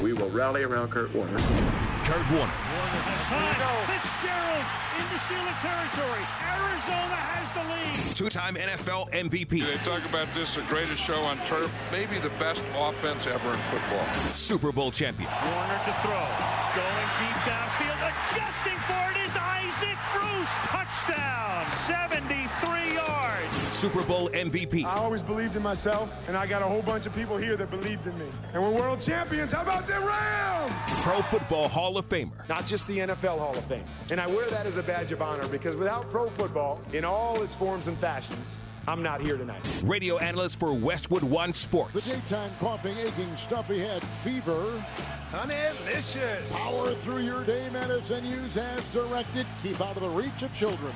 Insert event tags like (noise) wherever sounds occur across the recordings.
We will rally around Kurt Warner. Kurt Warner. Warner this time. Fitzgerald into Steeler territory. Arizona has the lead. Two-time NFL MVP. They talk about this the greatest show on turf, maybe the best offense ever in football. Super Bowl champion. Warner to throw. Going deep downfield. Adjusting for it is Isaac Bruce. Touchdown. 73 yards. Super Bowl MVP. I always believed in myself, and I got a whole bunch of people here that believed in me. And we're world champions. How about the Rams? Pro Football Hall of Famer. Not just the NFL Hall of Fame. And I wear that as a badge of honor because without pro football, in all its forms and fashions, I'm not here tonight. Radio analyst for Westwood One Sports. The daytime coughing, aching, stuffy head, fever. Honey-licious. Power through your day medicine. Use as directed. Keep out of the reach of children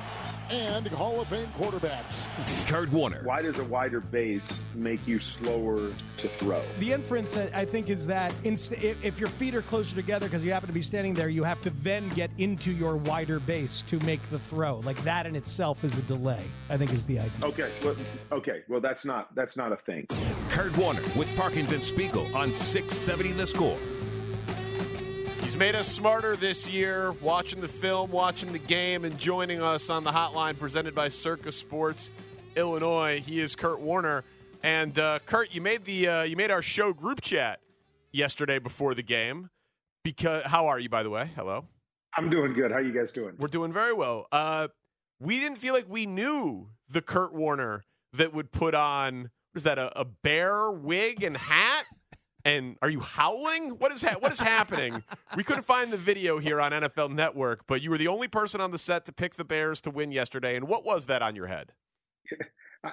and Hall of Fame quarterbacks. Kurt Warner. Why does a wider base make you slower to throw? The inference, I think, is that if your feet are closer together because you happen to be standing there, you have to then get into your wider base to make the throw. Like that in itself is a delay. I think is the idea. Okay, well, okay, well that's not that's not a thing. Kurt Warner with Parkins and Spiegel on 670 The Score. He's made us smarter this year, watching the film, watching the game, and joining us on the hotline presented by Circa Sports Illinois. He is Kurt Warner, and uh, Kurt, you made the uh, you made our show group chat yesterday before the game. Because how are you, by the way? Hello. I'm doing good. How are you guys doing? We're doing very well. Uh, we didn't feel like we knew the Kurt Warner that would put on was that a, a bear wig and hat and are you howling? What is ha- what is happening? we couldn't find the video here on NFL Network, but you were the only person on the set to pick the Bears to win yesterday. And what was that on your head? (laughs)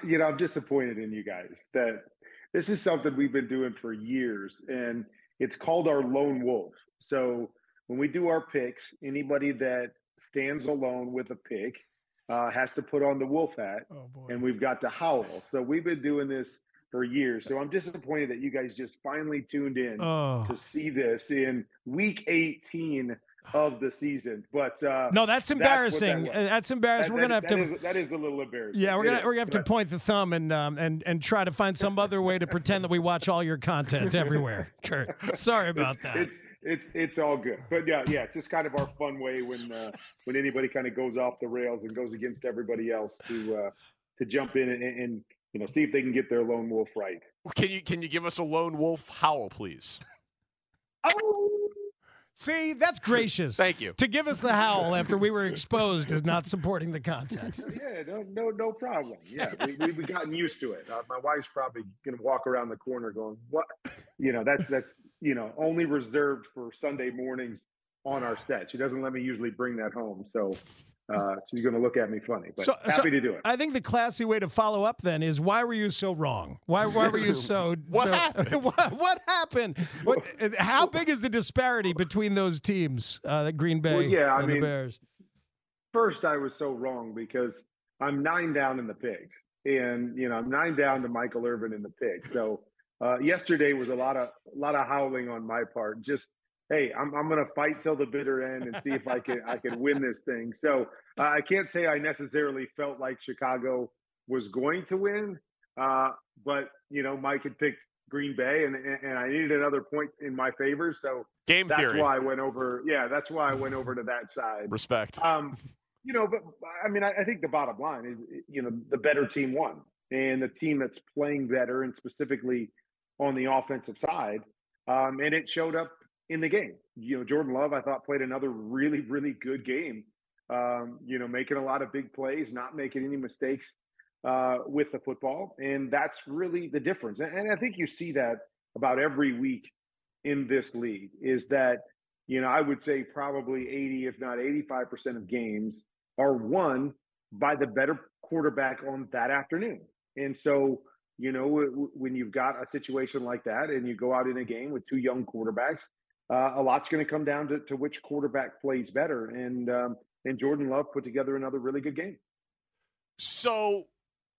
You know, I'm disappointed in you guys that this is something we've been doing for years, and it's called our lone wolf. So when we do our picks, anybody that stands alone with a pick uh, has to put on the wolf hat, oh, and we've got to howl. So we've been doing this for years. So I'm disappointed that you guys just finally tuned in oh. to see this in week 18 of the season. But uh, no, that's embarrassing. That's, that that's embarrassing. That, we're gonna have that to. Is, that is a little embarrassing. Yeah, we're gonna it we're gonna have to point the thumb and um, and and try to find some other way to pretend that we watch all your content (laughs) everywhere. Kurt, sorry about it's, that. It's it's it's all good. But yeah, yeah, it's just kind of our fun way when uh, when anybody kind of goes off the rails and goes against everybody else to uh, to jump in and, and you know, see if they can get their lone wolf right. Can you can you give us a lone wolf howl, please? Oh. (laughs) See, that's gracious. Thank you. To give us the howl after we were exposed as not supporting the content. (laughs) Yeah, no, no, no problem. Yeah, we, we've gotten used to it. Uh, my wife's probably going to walk around the corner going, "What?" You know, that's that's you know only reserved for Sunday mornings on our set. She doesn't let me usually bring that home. So uh, she's going to look at me funny, but so, happy so to do it. I think the classy way to follow up then is why were you so wrong? Why, why were you so? (laughs) what, so (laughs) happened? what, what happened? What, how big is the disparity between those teams, uh, the Green Bay well, yeah, I mean, the Bears? First, I was so wrong because I'm nine down in the pigs, and you know I'm nine down to Michael Irvin in the pigs. So uh, yesterday was a lot of a lot of howling on my part, just hey, I'm I'm gonna fight till the bitter end and see if I can I can win this thing. So uh, I can't say I necessarily felt like Chicago was going to win, uh, but you know Mike had picked Green Bay and and I needed another point in my favor, so game that's theory. why I went over. Yeah, that's why I went over to that side. Respect. Um, you know, but I mean, I, I think the bottom line is, you know, the better team won, and the team that's playing better, and specifically on the offensive side, um, and it showed up in the game. You know, Jordan Love, I thought played another really, really good game. Um, you know, making a lot of big plays, not making any mistakes uh, with the football, and that's really the difference. And, and I think you see that about every week in this league. Is that you know I would say probably eighty, if not eighty-five percent of games are won by the better quarterback on that afternoon. And so, you know, when you've got a situation like that and you go out in a game with two young quarterbacks, uh, a lot's going to come down to, to which quarterback plays better. And um, and Jordan Love put together another really good game. So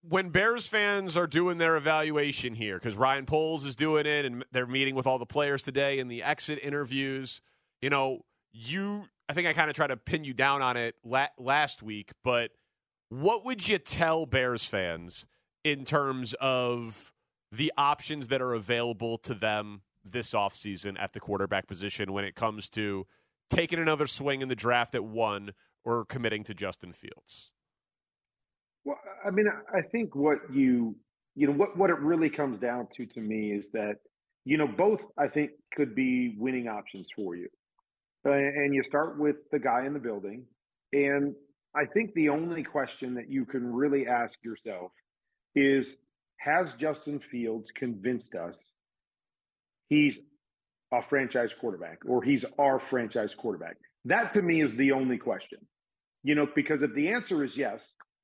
when Bears fans are doing their evaluation here, because Ryan Poles is doing it and they're meeting with all the players today in the exit interviews, you know, you, I think I kind of tried to pin you down on it la- last week, but what would you tell Bears fans in terms of the options that are available to them this offseason at the quarterback position when it comes to taking another swing in the draft at one or committing to Justin Fields? Well, I mean, I think what you, you know, what, what it really comes down to to me is that, you know, both I think could be winning options for you. And you start with the guy in the building. And I think the only question that you can really ask yourself is Has Justin Fields convinced us he's a franchise quarterback or he's our franchise quarterback? That to me is the only question. You know, because if the answer is yes,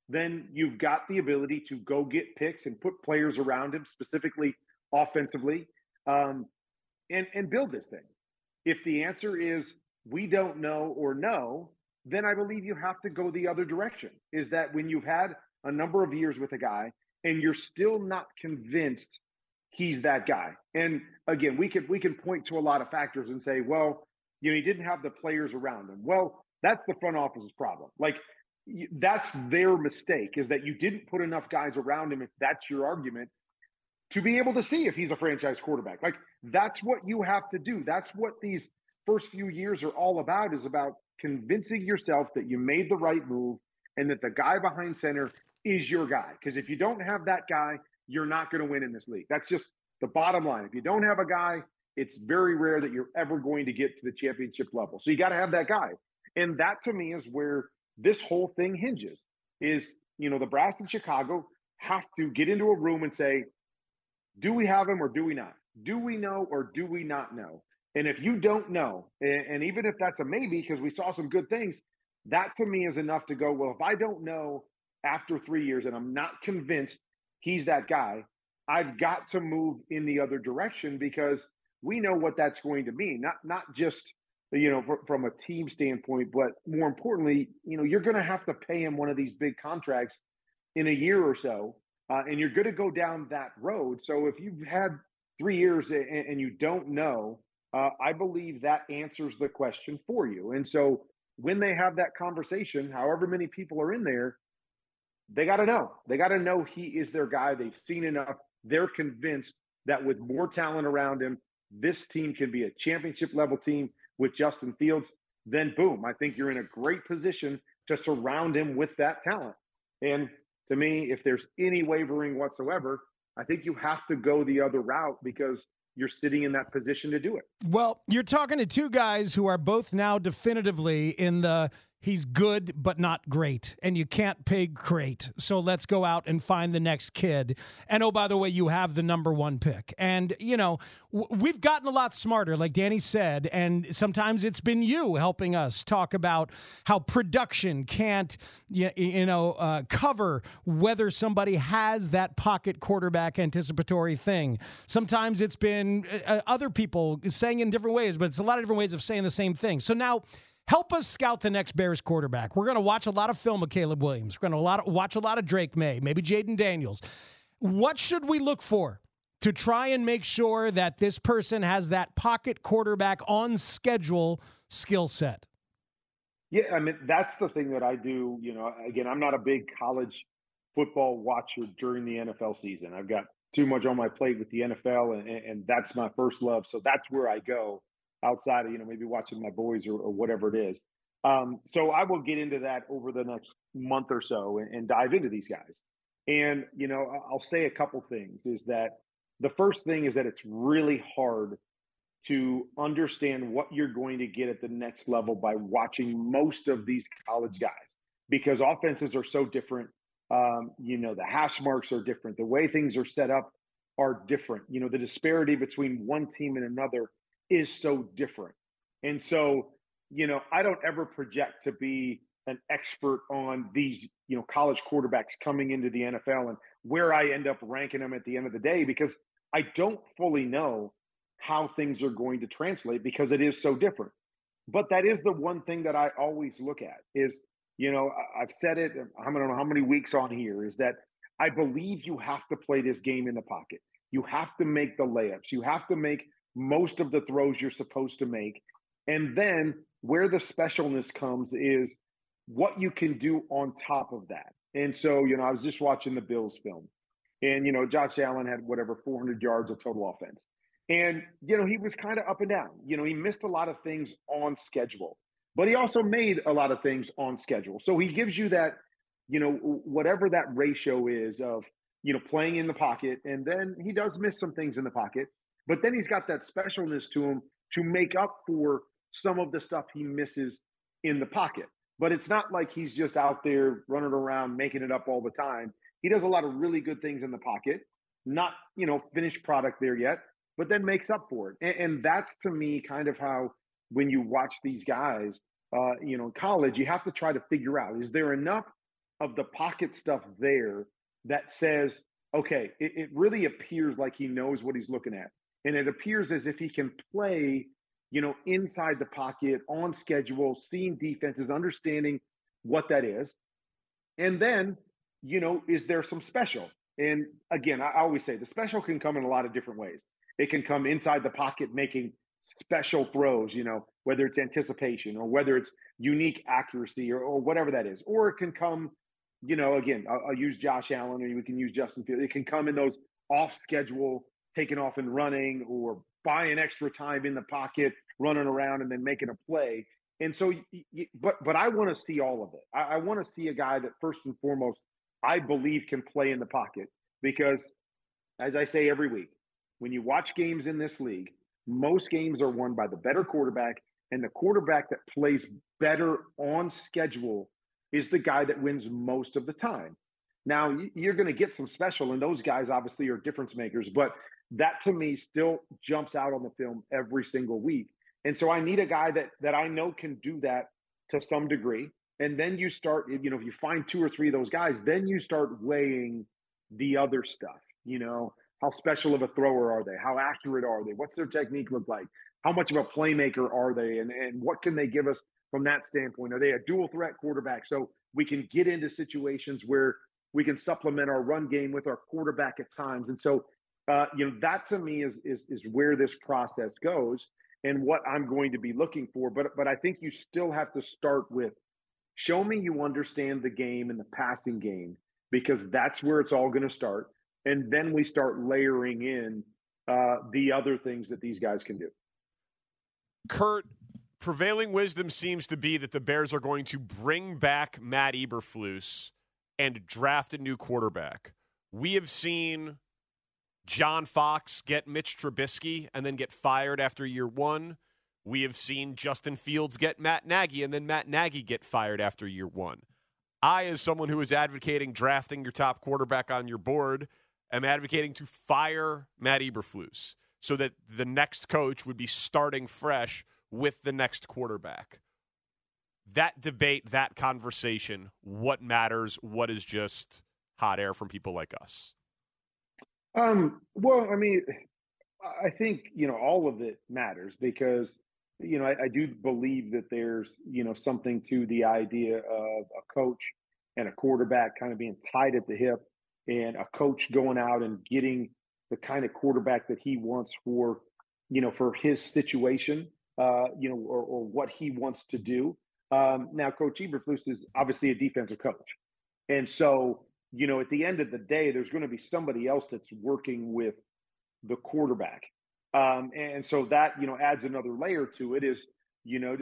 then you've got the ability to go get picks and put players around him, specifically offensively, um, and and build this thing. If the answer is we don't know or no, then I believe you have to go the other direction. Is that when you've had a number of years with a guy and you're still not convinced he's that guy. And again, we could we can point to a lot of factors and say, well, you know, he didn't have the players around him. Well, that's the front office's problem. Like that's their mistake is that you didn't put enough guys around him if that's your argument to be able to see if he's a franchise quarterback. Like that's what you have to do. That's what these first few years are all about is about convincing yourself that you made the right move and that the guy behind center is your guy. Because if you don't have that guy, you're not going to win in this league. That's just the bottom line. If you don't have a guy, it's very rare that you're ever going to get to the championship level. So you got to have that guy. And that to me is where this whole thing hinges is, you know, the brass in Chicago have to get into a room and say, do we have him or do we not? Do we know or do we not know? And if you don't know, and, even if that's a maybe, because we saw some good things, that to me is enough to go, well, if I don't know after three years and I'm not convinced he's that guy, I've got to move in the other direction because we know what that's going to mean. Not not just you know from a team standpoint, but more importantly, you know you're going to have to pay him one of these big contracts in a year or so, uh, and you're going to go down that road. So if you've had three years and, and you don't know uh, I believe that answers the question for you. And so when they have that conversation, however many people are in there, they got to know. They got to know he is their guy. They've seen enough. They're convinced that with more talent around him, this team can be a championship level team with Justin Fields. Then, boom, I think you're in a great position to surround him with that talent. And to me, if there's any wavering whatsoever, I think you have to go the other route because you're sitting in that position to do it. Well, you're talking to two guys who are both now definitively in the he's good but not great. And you can't pay great. So let's go out and find the next kid. And oh by the way you have the number one pick. And you know we've gotten a lot smarter like danny said and sometimes it's been you helping us talk about how production can't you, you know uh, cover whether somebody has that pocket quarterback anticipatory thing. Sometimes it's been uh, other people saying in different ways but it's a lot of different ways of saying the same thing. So now help us scout the next Bears quarterback. We're going to watch a lot of film of Caleb Williams. We're going to watch a lot of Drake Maye, maybe Jayden Daniels. What should we look for to try and make sure that this person has that pocket quarterback on schedule skill set? Yeah, I mean that's the thing that I do. You know, again, I'm not a big college football watcher during the NFL season. I've got too much on my plate with the NFL, and, and that's my first love. So that's where I go outside of you know maybe watching my boys or, or whatever it is. Um, so I will get into that over the next month or so and, and dive into these guys. And you know I'll say a couple things. Is that the first thing is that it's really hard to understand what you're going to get at the next level by watching most of these college guys because offenses are so different. Um, you know, the hash marks are different. The way things are set up are different. You know, the disparity between one team and another is so different. And so, you know, I don't ever project to be an expert on these, you know, college quarterbacks coming into the NFL and where I end up ranking them at the end of the day because I don't fully know how things are going to translate because it is so different. But that is the one thing that I always look at is, you know, I've said it, I don't know how many weeks on here, is that I believe you have to play this game in the pocket. You have to make the layups. You have to make most of the throws you're supposed to make. And then where the specialness comes is what you can do on top of that. And so, you know, I was just watching the Bills film, and, you know, Josh Allen had whatever 400 yards of total offense. And, you know, he was kind of up and down. You know, he missed a lot of things on schedule, but he also made a lot of things on schedule. So he gives you that, you know, whatever that ratio is of, you know, playing in the pocket. And then he does miss some things in the pocket, but then he's got that specialness to him to make up for some of the stuff he misses in the pocket. But it's not like he's just out there running around making it up all the time. He does a lot of really good things in the pocket, not, you know, finished product there yet but then makes up for it. And, and that's to me kind of how when you watch these guys, uh, you know, in college, you have to try to figure out is there enough of the pocket stuff there that says, okay, it, it really appears like he knows what he's looking at. And it appears as if he can play, you know, inside the pocket, on schedule, seeing defenses, understanding what that is. And then, you know, is there some special? And again, I always say the special can come in a lot of different ways. It can come inside the pocket making special throws, you know, whether it's anticipation or whether it's unique accuracy or, or whatever that is. Or it can come, you know, again, I'll, I'll use Josh Allen or we can use Justin Fields. It can come in those off schedule, taking off and running or buying extra time in the pocket, running around and then making a play. And so, but but I want to see all of it. I, I want to see a guy that first and foremost I believe can play in the pocket because, as I say every week, when you watch games in this league, most games are won by the better quarterback, and the quarterback that plays better on schedule is the guy that wins most of the time. Now, you're going to get some special, and those guys obviously are difference makers, but that to me still jumps out on the film every single week. And so I need a guy that that I know can do that to some degree. And then you start, you know, if you find two or three of those guys, then you start weighing the other stuff. You know, how special of a thrower are they? How accurate are they? What's their technique look like? How much of a playmaker are they? And, and what can they give us from that standpoint? Are they a dual threat quarterback? So we can get into situations where we can supplement our run game with our quarterback at times. And so, uh, you know, that to me is, is, is where this process goes and what I'm going to be looking for. But, but I think you still have to start with show me you understand the game and the passing game because that's where it's all going to start and then we start layering in uh, the other things that these guys can do. Kurt, prevailing wisdom seems to be that the Bears are going to bring back Matt Eberflus and draft a new quarterback. We have seen John Fox get Mitch Trubisky and then get fired after year one. We have seen Justin Fields get Matt Nagy and then Matt Nagy get fired after year one. I, as someone who is advocating drafting your top quarterback on your board, am advocating to fire Matt Eberflus so that the next coach would be starting fresh with the next quarterback. That debate, that conversation, what matters, what is just hot air from people like us? Um, well, I mean, I think, you know, all of it matters because, you know, I, I do believe that there's, you know, something to the idea of a coach and a quarterback kind of being tied at the hip and a coach going out and getting the kind of quarterback that he wants for, you know, for his situation, uh, you know, or, or what he wants to do. Um, now, Coach Eberflus is obviously a defensive coach, and so you know, at the end of the day, there's going to be somebody else that's working with the quarterback, um, and so that you know adds another layer to it. Is you know,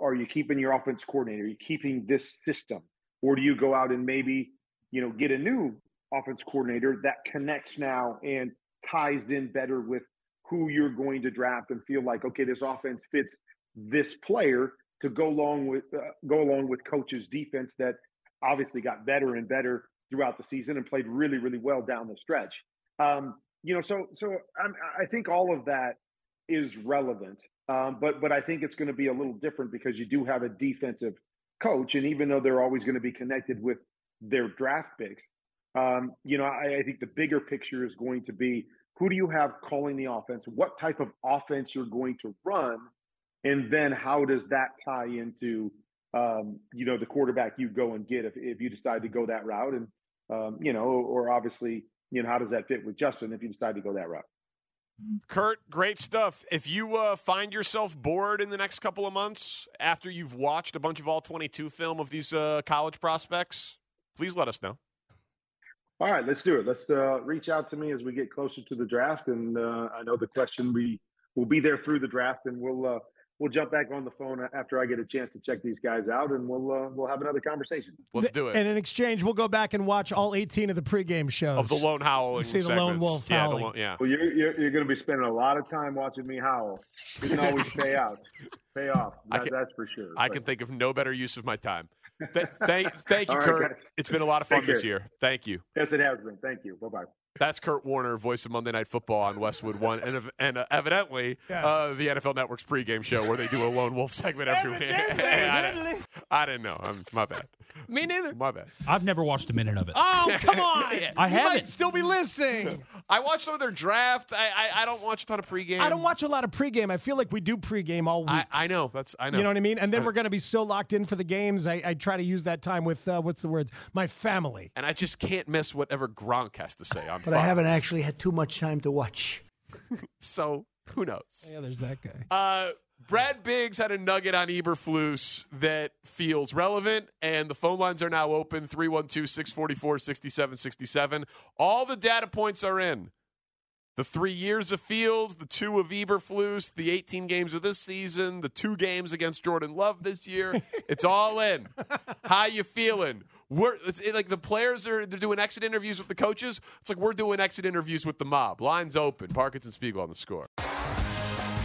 are you keeping your offense coordinator? Are you keeping this system, or do you go out and maybe you know get a new offense coordinator that connects now and ties in better with who you're going to draft and feel like, okay, this offense fits this player to go along with uh, go along with coach's defense that obviously got better and better throughout the season and played really really well down the stretch. Um, you know, so so I'm, I think all of that is relevant, um, but but I think it's going to be a little different because you do have a defensive coach, and even though they're always going to be connected with their draft picks, um, you know, I, I think the bigger picture is going to be who do you have calling the offense? What type of offense you're going to run? And then how does that tie into, um, you know, the quarterback you go and get if, if you decide to go that route? And, um, you know, or obviously, you know, how does that fit with Justin if you decide to go that route? Kurt, great stuff. If you uh, find yourself bored in the next couple of months after you've watched a bunch of all 22 film of these uh, college prospects, please let us know. All right, let's do it. Let's uh, reach out to me as we get closer to the draft, and uh, I know the question we will be there through the draft, and we'll uh, we'll jump back on the phone after I get a chance to check these guys out, and we'll uh, we'll have another conversation. Let's do it. And in exchange, we'll go back and watch all 18 of the pregame shows of the lone howling. See the lone wolf yeah, howling. Lone, yeah. Well, you're you're, you're going to be spending a lot of time watching me howl. You can always (laughs) pay out, pay off. That, can- that's for sure. I But- can think of no better use of my time. (laughs) Th- thank, thank you, All right, Kurt. guys. It's been a lot of fun Take this care. year. Thank you. Yes, it has been. Thank you. Bye bye. That's Kurt Warner, voice of Monday Night Football on Westwood One, and, and uh, evidently Yeah. uh, the NFL Network's pregame show where they do a lone wolf segment every week. (laughs) I, didn't, I didn't know. I'm, my bad. (laughs) Me neither. My bad. I've never watched a minute of it. Oh, come (laughs) on. I You haven't. still be listening. I watched some of their draft. I, I, I don't watch a ton of pregame. I don't watch a lot of pregame. I feel like we do pregame all week. I, I know. That's I know. You know what I mean? And then we're going to be so locked in for the games. I, I try to use that time with, uh, what's the words? My family. and I just can't miss whatever Gronk has to say on But I haven't actually had too much time to watch. (laughs) So who knows? Yeah, there's that guy. Uh, Brad Biggs had a nugget on Eberflus that feels relevant, and the phone lines are now open 312 644 6767. All the data points are in. The three years of Fields, the two of Eberflus, the 18 games of this season, the two games against Jordan Love this year. (laughs) It's all in. How you feeling? We're it's it- like the players are they're doing exit interviews with the coaches. It's like we're doing exit interviews with the mob. Lines open. Parkins and Spiegel on the score.